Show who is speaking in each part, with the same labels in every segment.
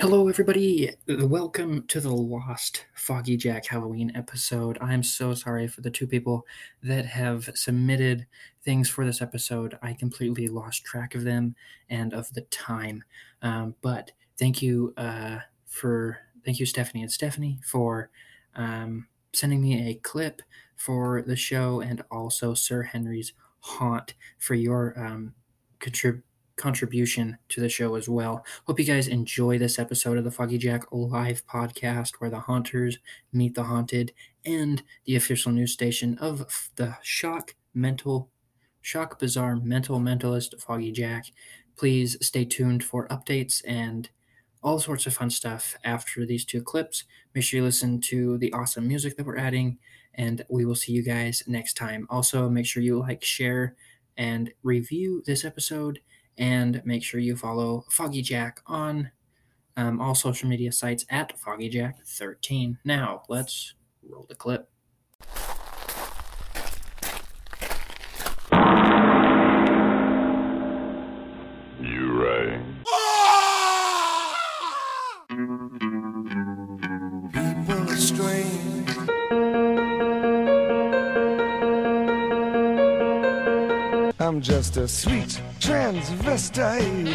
Speaker 1: Hello, everybody. Welcome to the Lost Foggy Jack Halloween episode. I'm so sorry for the two people that have submitted things for this episode. I completely lost track of them and of the time. Um, but thank you uh, for thank you, Stephanie and Stephanie, for um, sending me a clip for the show, and also Sir Henry's haunt for your um, contribution to the show as well. Hope you guys enjoy this episode of the Foggy Jack live podcast where the haunters meet the haunted and the official news station of the shock mental shock bizarre mental mentalist Foggy Jack. Please stay tuned for updates and all sorts of fun stuff after these two clips. Make sure you listen to the awesome music that we're adding and we will see you guys next time. Also, make sure you like, share, and review this episode and make sure you follow Foggy Jack on um, all social media sites at FoggyJack13. Now, let's roll the clip.
Speaker 2: You rang.
Speaker 3: People are strange. I'm just a sweet transvestite.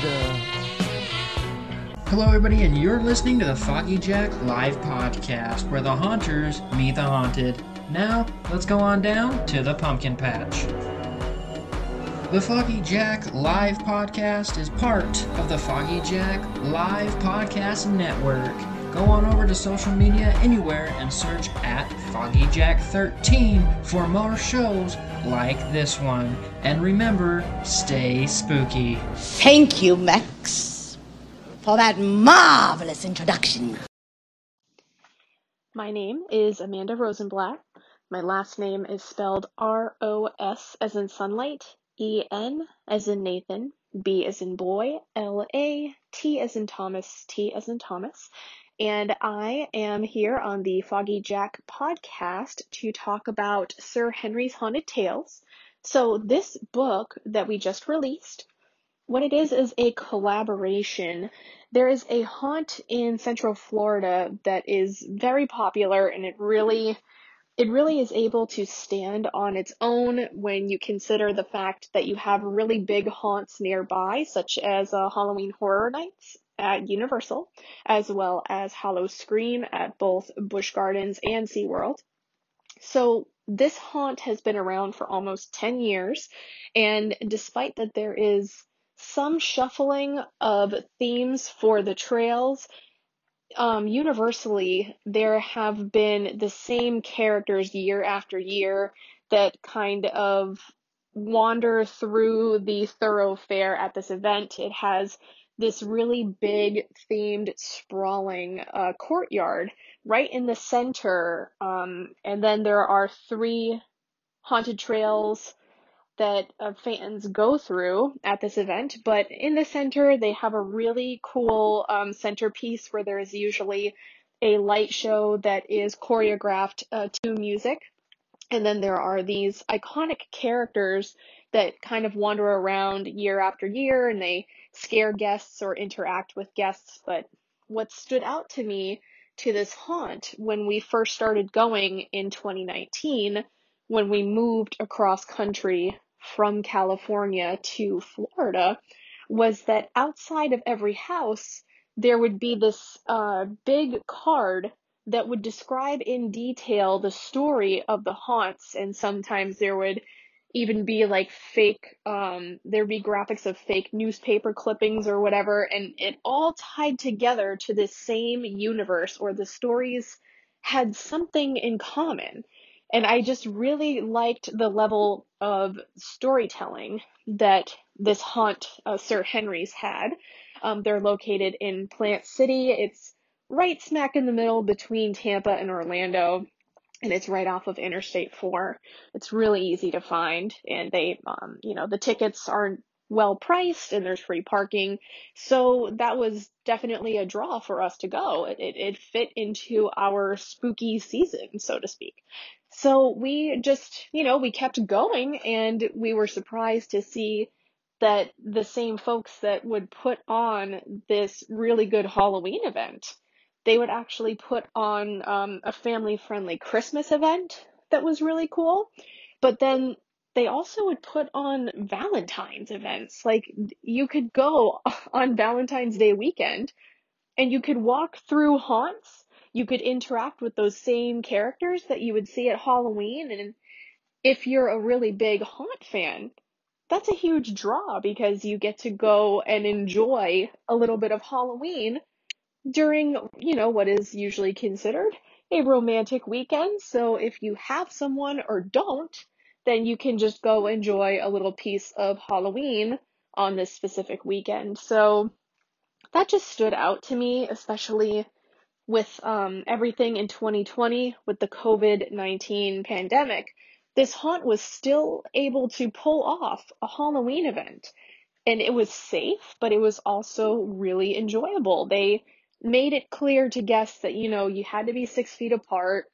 Speaker 1: Hello, everybody, and you're listening to the Foggy Jack live podcast where the haunters meet the haunted. Now, let's go on down to the pumpkin patch. The Foggy Jack live podcast is part of the Foggy Jack live podcast network. Go on over to social media anywhere and search at Foggy Jack 13 for more shows like this one. And remember, stay spooky.
Speaker 4: Thank you, Max, for that marvelous introduction.
Speaker 5: My name is Amanda Rosenblatt. My last name is spelled R O S as in sunlight, E N as in Nathan, B as in boy, L A, T as in Thomas, T as in Thomas. And I am here on the Foggy Jack podcast to talk about Sir Henry's Haunted Tales. So, this book that we just released, what it is is a collaboration. There is a haunt in Central Florida that is very popular and it really it really is able to stand on its own when you consider the fact that you have really big haunts nearby, such as uh, Halloween Horror Nights at Universal, as well as Howl-O-Scream at both Busch Gardens and SeaWorld. So this haunt has been around for almost 10 years, and despite that there is some shuffling of themes for the trails, um, universally, there have been the same characters year after year that kind of wander through the thoroughfare at this event. It has this really big themed sprawling uh, courtyard right in the center um, and then there are three haunted trails that uh, fans go through at this event but in the center they have a really cool um, centerpiece where there is usually a light show that is choreographed uh, to music. And then there are these iconic characters that kind of wander around year after year and they scare guests or interact with guests. But what stood out to me to this haunt when we first started going in 2019, when we moved across country from California to Florida, was that outside of every house, there would be this uh, big card that would describe in detail the story of the haunts, and sometimes there would even be like fake um there'd be graphics of fake newspaper clippings or whatever and it all tied together to this same universe or the stories had something in common. And i just really liked the level of storytelling that this haunt uh, sir henry's had. Um, they're located in plant city. It's right smack in the middle between tampa and orlando and it's right off of Interstate 4. It's really easy to find, and they, um, you know, the tickets aren't well priced and there's free parking. So that was definitely a draw for us to go. It, it, it fit into our spooky season, so to speak. So we just, you know, we kept going and we were surprised to see that the same folks that would put on this really good Halloween event, they would actually put on um, a family friendly Christmas event that was really cool. But then they also would put on Valentine's events. Like you could go on Valentine's Day weekend and you could walk through haunts. You could interact with those same characters that you would see at Halloween. And if you're a really big haunt fan, that's a huge draw because you get to go and enjoy a little bit of Halloween during, you know, what is usually considered a romantic weekend. So if you have someone or don't, then you can just go enjoy a little piece of Halloween on this specific weekend. So that just stood out to me, especially with um, everything in 2020 with the COVID 19 pandemic. This haunt was still able to pull off a Halloween event. And it was safe, but it was also really enjoyable. They made it clear to guests that, you know, you had to be six feet apart,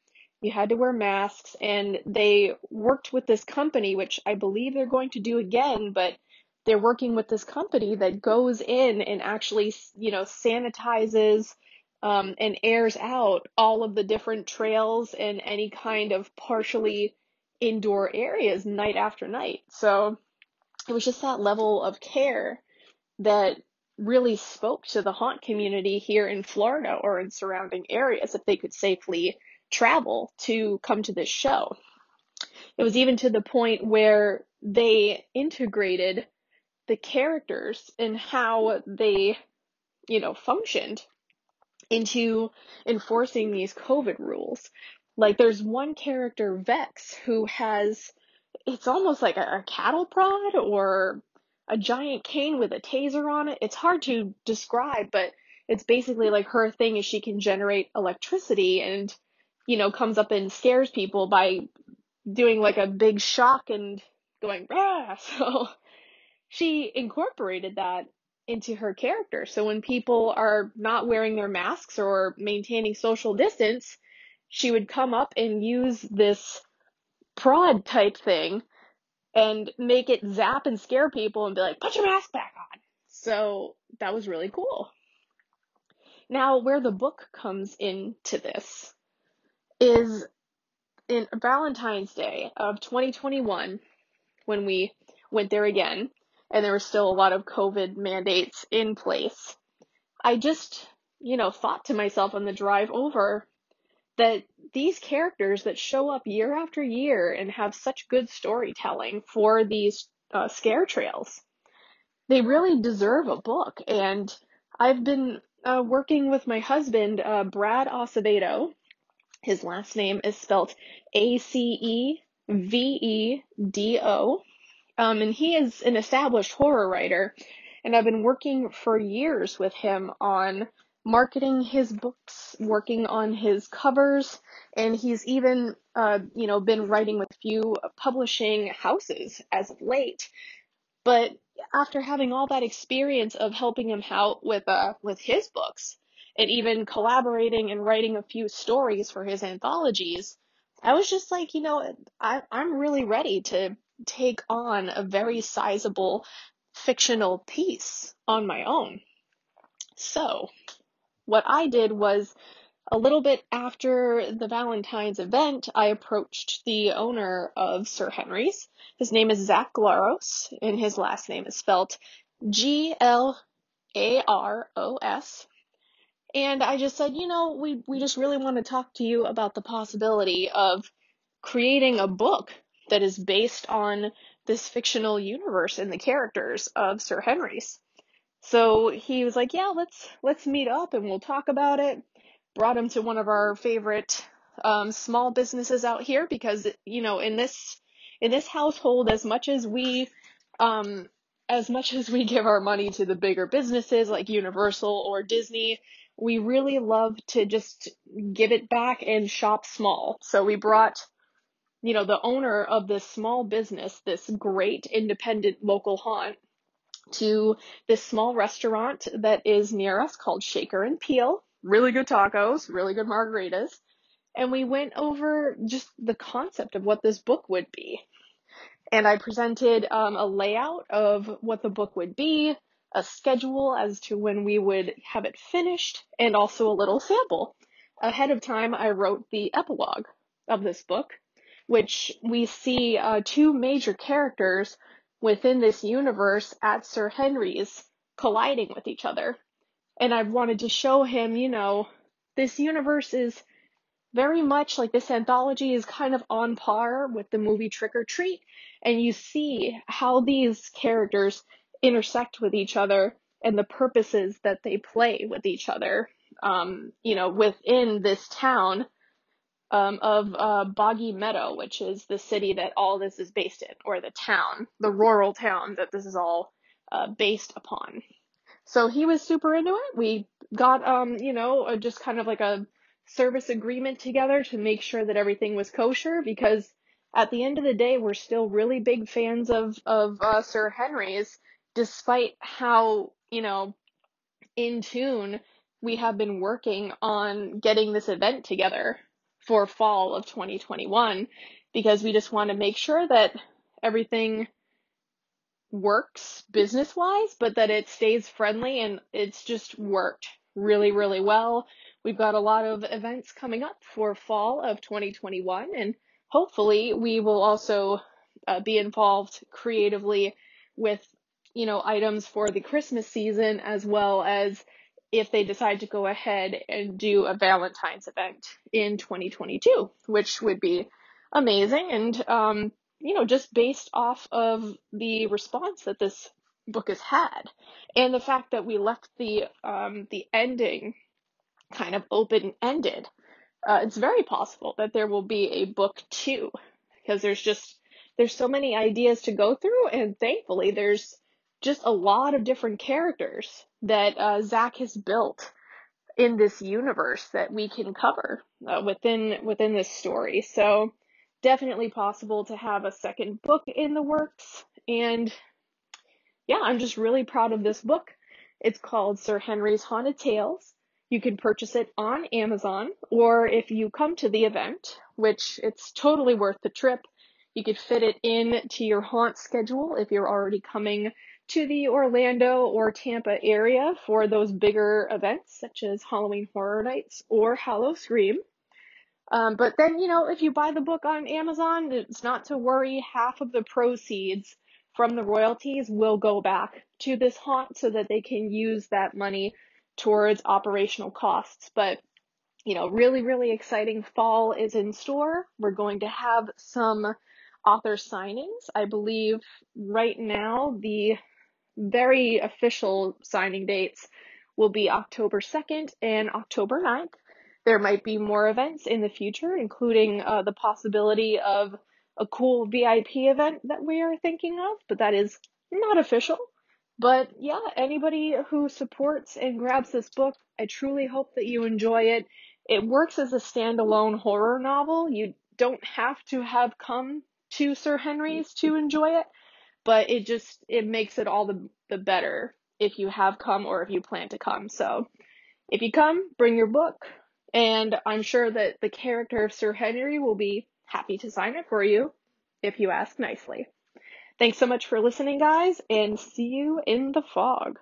Speaker 5: you had to wear masks, and they worked with this company, which I believe they're going to do again, but they're working with this company that goes in and actually, you know, sanitizes um, and airs out all of the different trails and any kind of partially indoor areas night after night. So it was just that level of care that really spoke to the haunt community here in Florida or in surrounding areas if they could safely travel to come to this show. It was even to the point where they integrated the characters and how they, you know, functioned into enforcing these COVID rules. Like there's one character, Vex, who has, it's almost like a, cattle prod or a giant cane with a taser on it. It's hard to describe, but it's basically like her thing is she can generate electricity and, you know, comes up and scares people by doing like a big shock and going, rah. So she incorporated that into her character. So when people are not wearing their masks or maintaining social distance, she would come up and use this prod type thing and make it zap and scare people and be like, put your mask back on. So that was really cool. Now, where the book comes into this is in Valentine's Day of 2021, when we went there again, and there were still a lot of COVID mandates in place. I just, you know, thought to myself on the drive over that these characters that show up year after year and have such good storytelling for these uh, scare trails, they really deserve a book. And I've been uh, working with my husband, uh, Brad Acevedo. His last name is spelled A C E V E D O. Um, and he is an established horror writer. And I've been working for years with him on marketing his books, working on his covers, and he's even, uh, you know, been writing with a few publishing houses as of late. But after having all that experience of helping him out with, uh, with his books, and even collaborating and writing a few stories for his anthologies, I was just like, you know, I, I'm really ready to take on a very sizable fictional piece on my own. So, what I did was a little bit after the Valentine's event, I approached the owner of Sir Henry's. His name is Zach Glaros, and his last name is spelled G L A R O S. And I just said, you know, we, we just really want to talk to you about the possibility of creating a book that is based on this fictional universe and the characters of Sir Henry's. So he was like, "Yeah, let's let's meet up and we'll talk about it." Brought him to one of our favorite um, small businesses out here because you know in this in this household, as much as we um, as much as we give our money to the bigger businesses like Universal or Disney, we really love to just give it back and shop small. So we brought you know the owner of this small business, this great independent local haunt to this small restaurant that is near us called Shaker and Peel. Really good tacos, really good margaritas. And we went over just the concept of what this book would be. and I presented um, a layout of what the book would be, a schedule as to when we would have it finished, and also a little sample. Ahead of time, I wrote the epilogue of this book, which we see uh, two major characters within this universe at Sir Henry's colliding with each other. And I wanted to show him, you know, this universe is very much like this anthology is kind of on par with the movie Trick or Treat, and you see how these characters intersect with each other and the purposes that they play with each other. Um, you know, within this town um, of uh, Boggy Meadow, which is the city that all this is based in, or the town, the rural town that this is all uh, based upon. So he was super into it. We got, um, you know, just kind of like a service agreement together to make sure that everything was kosher because at the end of the day, we're still really big fans of, of uh, Sir Henry's, despite how, you know, in tune we have been working on getting this event together for fall of 2021 because we just want to make sure that everything works business wise, but that it stays friendly and it's just worked really, really well. We've got a lot of events coming up for fall of 2021, and hopefully, we will also uh, be involved creatively with you know items for the Christmas season as well as if they decide to go ahead and do a Valentine's event in 2022, which would be amazing and um, you know just based off of the response that this book has had and the fact that we left the um, the ending kind of open ended. Uh, it's very possible that there will be a book two because there's just there's so many ideas to go through, and thankfully there's just a lot of different characters that uh, Zach has built in this universe that we can cover uh, within within this story. So definitely possible to have a second book in the works, and yeah, I'm just really proud of this book. It's called Sir Henry's Haunted Tales. You can purchase it on Amazon, or if you come to the event, which it's totally worth the trip, you could fit it in to your haunt schedule if you're already coming to the Orlando or Tampa area for those bigger events such as Halloween Horror Nights or Howl-O-Scream. Um, but then, you know, if you buy the book on Amazon, it's not to worry. Half of the proceeds from the royalties will go back to this haunt so that they can use that money towards operational costs. But, you know, really, really exciting fall is in store. We're going to have some author signings. I believe right now the very official signing dates will be October 2nd and October 9th. There might be more events in the future, including uh, the possibility of a cool VIP event that we are thinking of, but that is not official. But yeah, anybody who supports and grabs this book, I truly hope that you enjoy it. It works as a standalone horror novel. You don't have to have come to Sir Henry's to enjoy it, but it just it makes it all the the better if you have come or if you plan to come. So, if you come, bring your book, and I'm sure that the character of Sir Henry will be happy to sign it for you if you ask nicely. Thanks so much for listening, guys, and see you in the fog.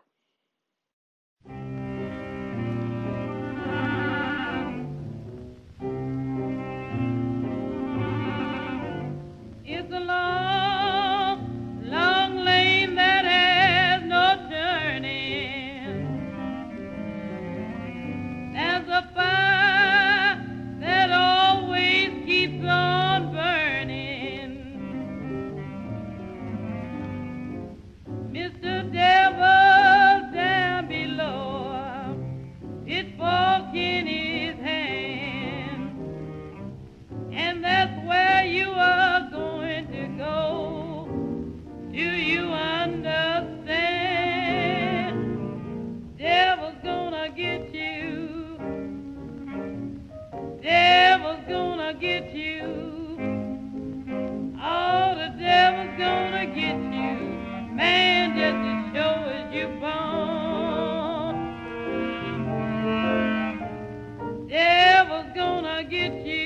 Speaker 6: Get you.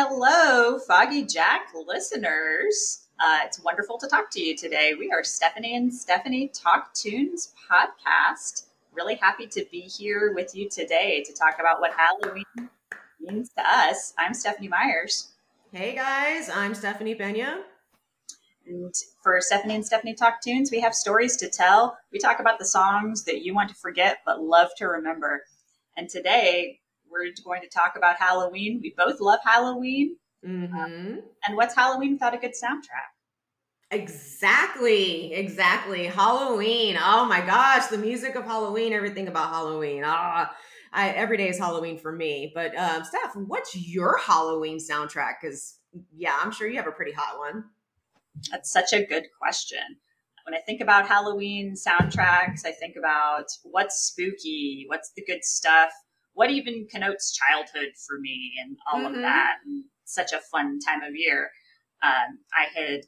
Speaker 7: Hello, Foggy Jack listeners. Uh, it's wonderful to talk to you today. We are Stephanie and Stephanie Talk Tunes podcast. Really happy to be here with you today to talk about what Halloween means to us. I'm Stephanie Myers.
Speaker 8: Hey guys, I'm Stephanie Pena.
Speaker 7: And for Stephanie and Stephanie Talk Tunes, we have stories to tell. We talk about the songs that you want to forget but love to remember. And today we're going to talk about Halloween. We both love Halloween.
Speaker 8: Mm-hmm.
Speaker 7: And what's Halloween without a good soundtrack?
Speaker 8: Exactly, exactly. Halloween. Oh my gosh, the music of Halloween, everything about Halloween. Ah, I, every day is Halloween for me. But um, Steph, what's your Halloween soundtrack? Because yeah, I'm sure you have a pretty hot one.
Speaker 7: That's such a good question. When I think about Halloween soundtracks, I think about what's spooky, what's the good stuff, what even connotes childhood for me, and all of
Speaker 8: Mhm.
Speaker 7: that. And such a fun time of year. Um, I had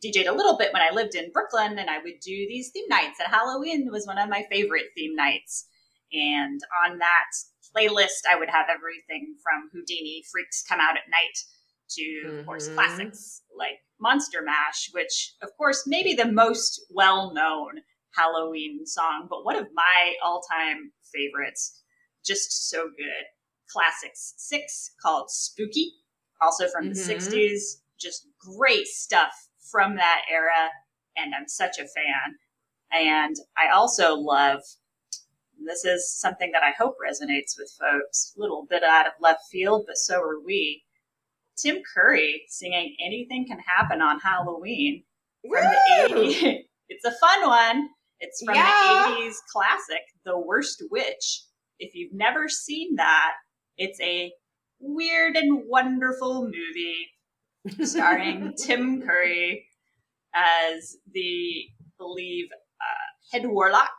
Speaker 7: DJ'd a little bit when I lived in Brooklyn, and I would do these theme nights. And Halloween was one of my favorite theme nights. And on that playlist, I would have everything from Whodini Freaks Come Out at Night to, of course,
Speaker 8: Mhm.
Speaker 7: classics like Monster Mash, which, of course, maybe the most well known Halloween song, but one of my all time favorites. Just so good. Classics six called Spooky, also from the
Speaker 8: Mhm.
Speaker 7: 60s. Just great stuff from that era, and I'm such a fan. And I also love this is something that I hope resonates with folks. A little bit out of left field, but so are we. Tim Curry singing Anything Can Happen on Halloween from the 80s. It's a fun one. It's from
Speaker 8: Yeah.
Speaker 7: the 80s classic, The Worst Witch. If you've never seen that, it's a weird and wonderful movie starring Tim Curry as the, believe, uh, head warlock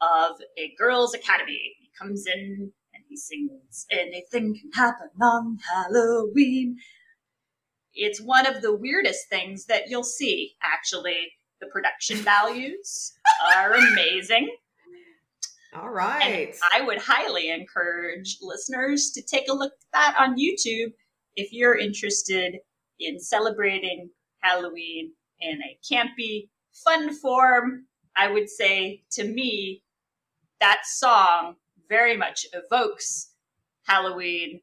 Speaker 7: of a girls' academy. He comes in and he sings, Anything can happen on Halloween. It's one of the weirdest things that you'll see, actually. The production values are amazing.
Speaker 8: All
Speaker 7: And. I would highly encourage listeners to take a look at that on YouTube if you're interested in celebrating Halloween in a campy, fun form. I would say to me, that song very much evokes Halloween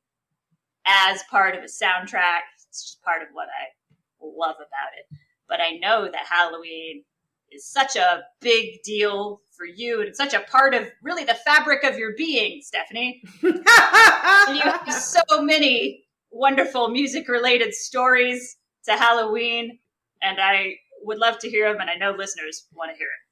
Speaker 7: as part of a soundtrack. It's just part of what I love about it. But I know that Halloween is such a big deal for you and such a part of really the fabric of your being, Stephanie. You have so many wonderful music related stories to Halloween, and I would love to hear them, and I know listeners want to hear it.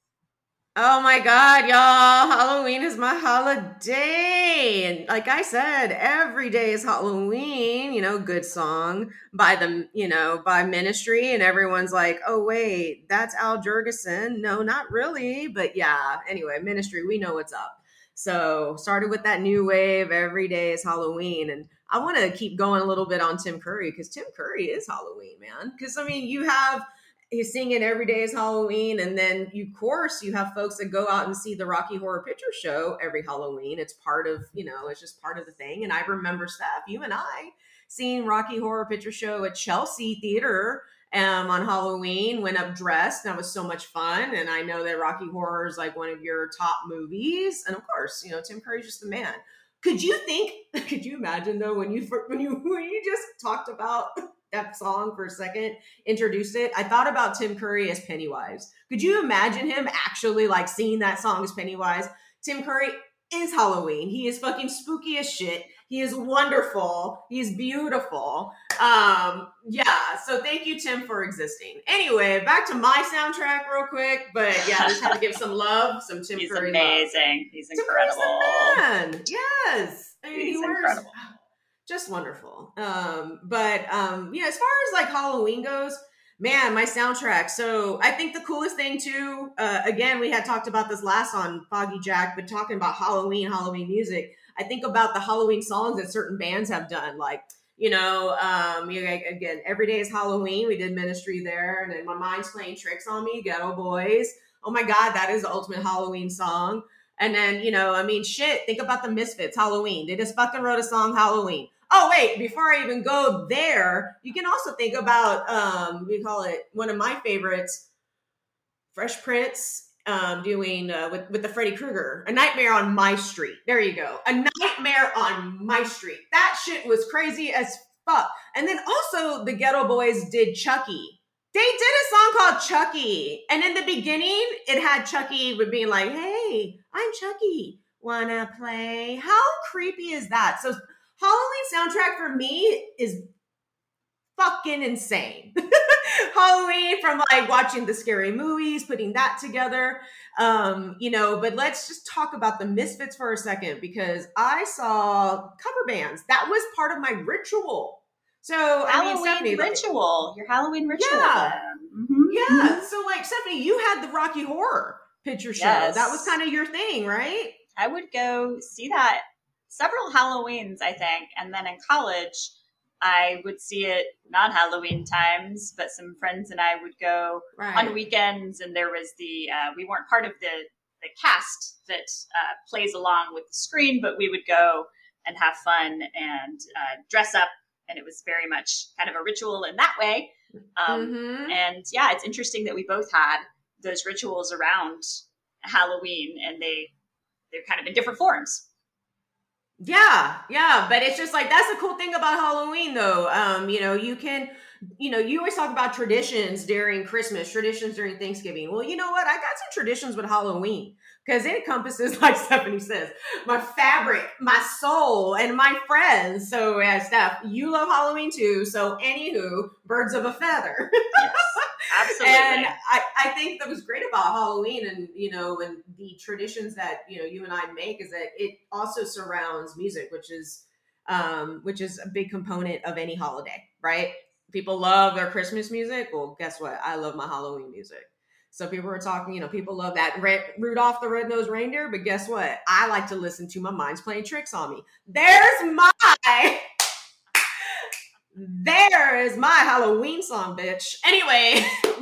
Speaker 8: Oh my God, y'all. Halloween is my holiday. And like I said, every day is Halloween, you know, good song by the, you know, by ministry. And everyone's like, oh, wait, that's Al Jourgensen. No, not really. But yeah, anyway, ministry, we know what's up. So started with that new wave. Every day is Halloween, and I want to keep going a little bit on Tim Curry because Tim Curry is Halloween, man. Because I mean, you have he's singing every day is Halloween, and then you, of course, you have folks that go out and see the Rocky Horror Picture Show every Halloween. It's part of you know, it's just part of the thing. And I remember Steph, you and I seeing Rocky Horror Picture Show at Chelsea Theater um, on Halloween. Went up dressed. That was so much fun. And I know that Rocky Horror is like one of your top movies. And of course, you know Tim Curry's just the man. Could you think? Could you imagine though when you when you when you just talked about that song for a second, introduced it? I thought about Tim Curry as Pennywise. Could you imagine him actually like singing that song as Pennywise? Tim Curry is Halloween. He is fucking spooky as shit. He is wonderful. He's beautiful. Um, yeah. So thank you, Tim, for existing. Anyway, back to my soundtrack real quick. But yeah, I just had to give some love, some Tim
Speaker 7: He's
Speaker 8: Curry.
Speaker 7: amazing.
Speaker 8: Love.
Speaker 7: He's
Speaker 8: Tim Curry's
Speaker 7: incredible.
Speaker 8: man. Yes. I mean,
Speaker 7: He's
Speaker 8: he wears-
Speaker 7: incredible.
Speaker 8: Just wonderful. Um, but um, yeah, as far as like Halloween goes, man, my soundtrack. So I think the coolest thing too, uh, again, we had talked about this last on Foggy Jack, but talking about Halloween, Halloween music. I think about the Halloween songs that certain bands have done, like you know, um, you, again, every day is Halloween. We did ministry there, and then my mind's playing tricks on me. Geto Boys. Oh my God, that is the ultimate Halloween song. And then you know, I mean, shit. Think about the Misfits. Halloween. They just fucking wrote a song, Halloween. Oh wait, before I even go there, you can also think about um, we call it one of my favorites, Fresh Prince um, doing uh, with with the Freddy Krueger, A Nightmare on My Street. There you go, A Nightmare on My Street. That shit was crazy as fuck. And then also the Geto Boys did Chucky. They did a song called Chucky, and in the beginning, it had Chucky with being like, "Hey, I'm Chucky, wanna play?" How creepy is that? So Halloween soundtrack for me is fucking insane. Halloween from like watching the scary movies, putting that together. Um, you know, but let's just talk about the Misfits for a second because I saw cover bands. That was part of my ritual. So I mean,
Speaker 7: Halloween
Speaker 8: like-
Speaker 7: ritual. Your Halloween ritual.
Speaker 8: Yeah.
Speaker 7: Mhm.
Speaker 8: yeah. So like Stephanie, you had the Rocky Horror Picture Show.
Speaker 7: Yes.
Speaker 8: That was kind of your thing, right?
Speaker 7: I would go see that several Halloweens, I think. And then in college, I would see it not Halloween times, but some friends and I would go
Speaker 8: Right.
Speaker 7: on weekends. And there was the, uh, we weren't part of the, the cast that uh, plays along with the screen, but we would go and have fun and uh, dress up. And it was very much kind of a ritual in that way. Um,
Speaker 8: Mhm.
Speaker 7: and yeah, it's interesting that we both had those rituals around Halloween and they, they're kind of in different forms.
Speaker 8: Yeah, yeah, but it's just like that's the cool thing about Halloween, though. Um, you know, you can, you know, you always talk about traditions during Christmas, traditions during Thanksgiving. Well, you know what? I got some traditions with Halloween because it encompasses, like Stephanie says, my fabric, my soul, and my friends. So, yeah, Steph, you love Halloween too. So, anywho, birds of a feather.
Speaker 7: Yes, absolutely.
Speaker 8: And I, I think that was great about Halloween and, you know, and the traditions that, you know, you and I make is that it also surrounds music, which is, um, which is a big component of any holiday, right? People love their Christmas music. Well, guess what? I love my Halloween music. So people were talking, you know, people love that Red, Rudolph the Red-Nosed Reindeer, but guess what? I like to listen to my mind's playing tricks on me. There's my there is my Halloween song, bitch. Anyway.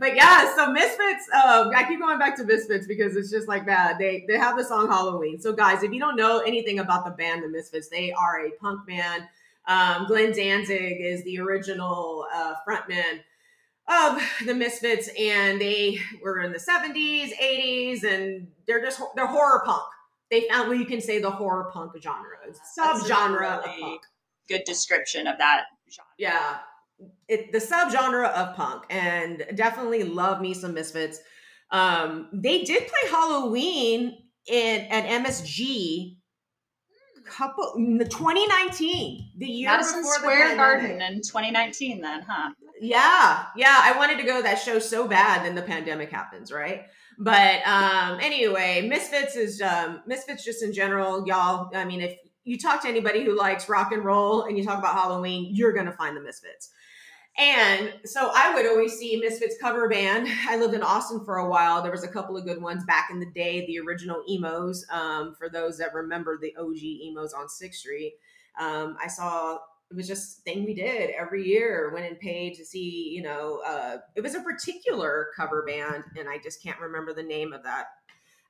Speaker 8: but yeah, so Misfits, um, I keep going back to Misfits because it's just like that. They they have the song Halloween. So guys, if you don't know anything about the band The Misfits, they are a punk band. Um, Glenn Danzig is the original uh, frontman of the Misfits, and they were in the 70s, 80s, and they're just they're horror punk. They found well, you can say the horror punk genre, subgenre of punk.
Speaker 7: Good description of that genre.
Speaker 8: Yeah, it, the subgenre of punk, and definitely love me some Misfits. Um, they did play Halloween in at MSG. Couple in the 2019, the year
Speaker 7: Madison
Speaker 8: before
Speaker 7: Square
Speaker 8: the
Speaker 7: Garden in 2019, then, huh?
Speaker 8: Yeah, yeah, I wanted to go that show so bad, then the pandemic happens, right? But um anyway, Misfits is um Misfits just in general, y'all. I mean, if you talk to anybody who likes rock and roll and you talk about Halloween, you're gonna find the Misfits. And so I would always see Misfits cover band. I lived in Austin for a while. There was a couple of good ones back in the day, the original emos. Um, for those that remember the OG emos on Sixth Street, um, I saw it was just thing we did every year. Went and paid to see, you know, uh, it was a particular cover band, and I just can't remember the name of that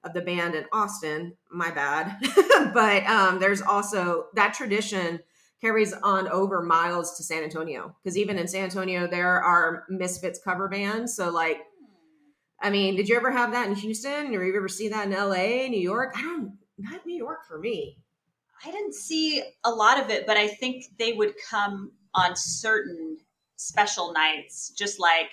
Speaker 8: of the band in Austin. My bad. but um, there's also that tradition carries on over miles to San Antonio because even in San Antonio there are Misfits cover bands. So like, I mean, did you ever have that in Houston, or you ever see that in L.A., New York? I don't, not New York for me.
Speaker 7: I didn't see a lot of it, but I think they would come on certain special nights, just like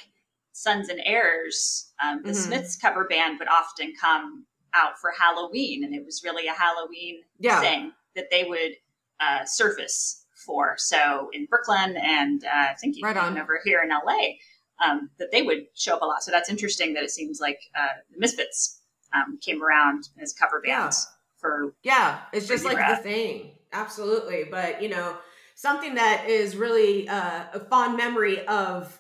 Speaker 7: Sons and Heirs. Um, the
Speaker 8: Mhm.
Speaker 7: Smiths cover band would often come out for Halloween, and it was really a Halloween
Speaker 8: Yeah.
Speaker 7: thing that they would uh, surface for. So in Brooklyn and uh, I think
Speaker 8: Right
Speaker 7: even
Speaker 8: on.
Speaker 7: over here in LA, um, that they would show up a lot. So that's interesting that it seems like uh, the Misfits um, came around as cover
Speaker 8: Yeah.
Speaker 7: bands for
Speaker 8: Yeah, it's just
Speaker 7: Pretty
Speaker 8: like the thing. Absolutely. But, you know, something that is really uh, a fond memory of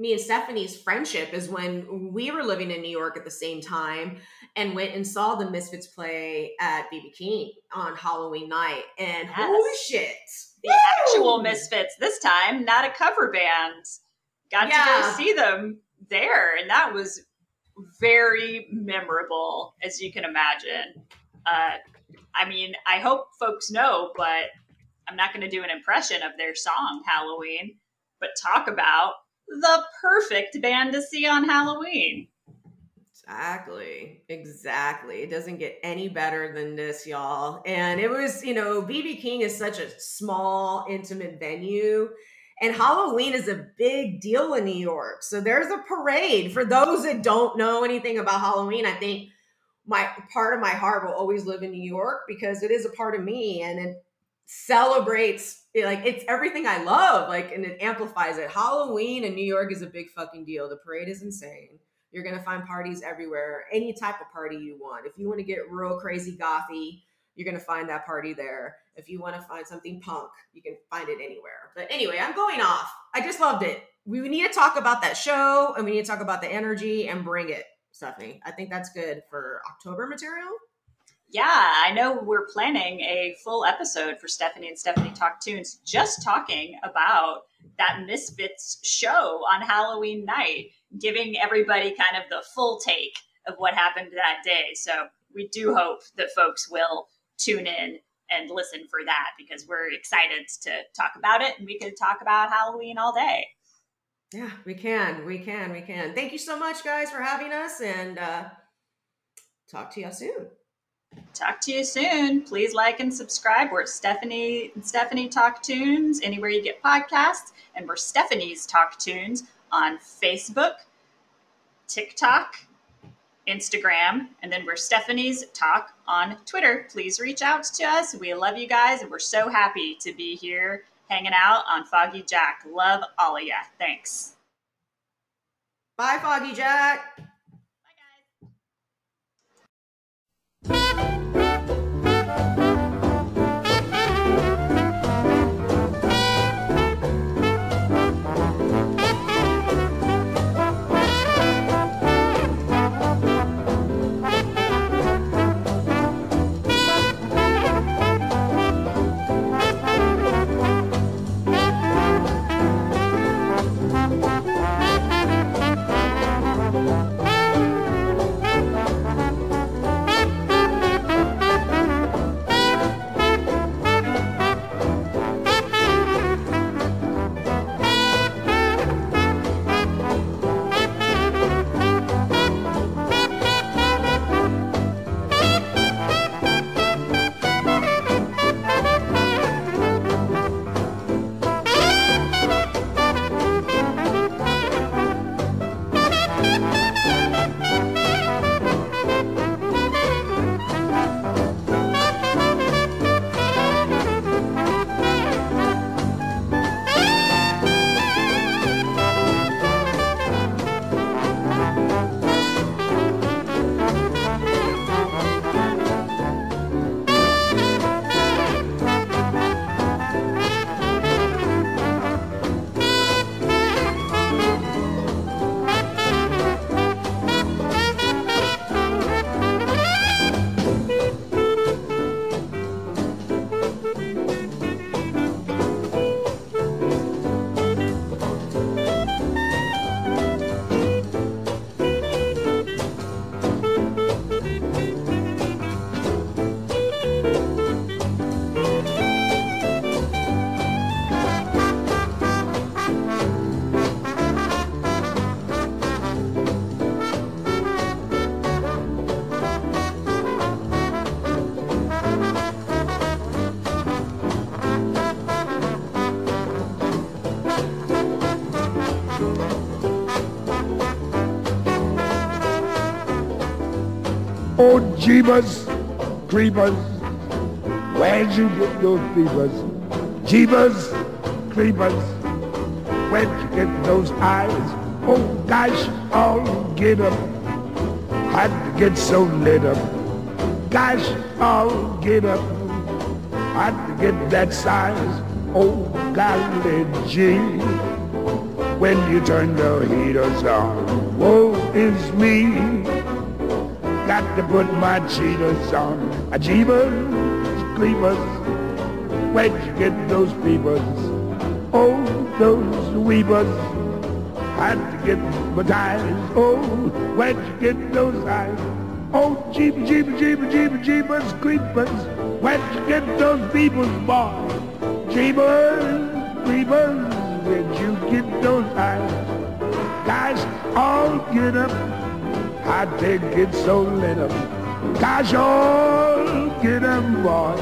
Speaker 8: me and Stephanie's friendship is when we were living in New York at the same time and went and saw the Misfits play at BB King on Halloween night. And
Speaker 7: Yes.
Speaker 8: holy shit.
Speaker 7: The actual Misfits this time, not a cover band. Got to go see them there, and that was very memorable, as you can imagine. Uh, I mean, I hope folks know, but I'm not going to do an impression of their song Halloween, but talk about the perfect band to see on Halloween.
Speaker 8: Exactly. Exactly. It doesn't get any better than this, y'all. And it was, you know, BB King is such a small, intimate venue. And Halloween is a big deal in New York. So there's a parade. For those that don't know anything about Halloween, I think my part of my heart will always live in New York because it is a part of me and it celebrates like it's everything I love. Like and it amplifies it. Halloween in New York is a big fucking deal. The parade is insane. You're gonna find parties everywhere, any type of party you want. If you want to get real crazy gothy, you're gonna find that party there. If you want to find something punk, you can find it anywhere. But anyway, I'm going off. I just loved it. We need to talk about that show and we need to talk about the energy and bring it, Stephanie. I think that's good for October material.
Speaker 7: Yeah, I know we're planning a full episode for Stephanie and Stephanie Talk Tunes, just talking about that Misfits show on Halloween night, giving everybody kind of the full take of what happened that day. So we do hope that folks will tune in and listen for that because we're excited to talk about it and we could talk about Halloween all day.
Speaker 8: Yeah, we can. We can. We can. Thank you so much, guys, for having us and uh, talk to you soon.
Speaker 7: Talk to you soon. Please like and subscribe. We're Stephanie Stephanie Talk Tunes anywhere you get podcasts, and we're Stephanie's Talk Tunes on Facebook, TikTok, Instagram, and then we're Stephanie's Talk on Twitter. Please reach out to us. We love you guys, and we're so happy to be here hanging out on Foggy Jack. Love all of ya. Thanks.
Speaker 8: Bye, Foggy Jack.
Speaker 9: Jeebus, creepers, where'd you get those creepers? Jeebus, creepers, where'd you get those eyes? Oh, gosh, I'll get up. How'd get so lit up? Gosh, I'll get up. I'd get that size? Oh, golly gee. When you turn the heaters on, woe is me got to put my cheetahs on. A jeebus, creepers, where'd you get those peepers? Oh, those weepers, had to get my eyes. Oh, where'd you get those eyes? Oh, jeeb, jeeb, jeeb, jeeb, jeebus, creepers, where'd you get those peepers, boy? Jeebus, creepers, where'd you get those eyes? Guys, all get up. I did get so lit up. Gosh, all get 'em, boy.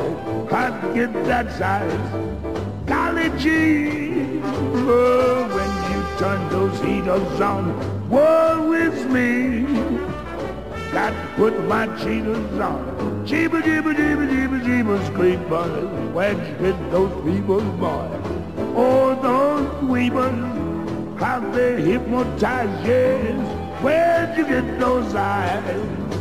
Speaker 9: I get that size. Golly gee, oh, when you turn those heaters on, woe is me. Got to put my cheetahs on. Jeeba, jeeba, jeeba, jeeba, jeebas, creepers. Where'd you get those people, boy? Oh, those weepers, how they hypnotize, yes. You get those eyes?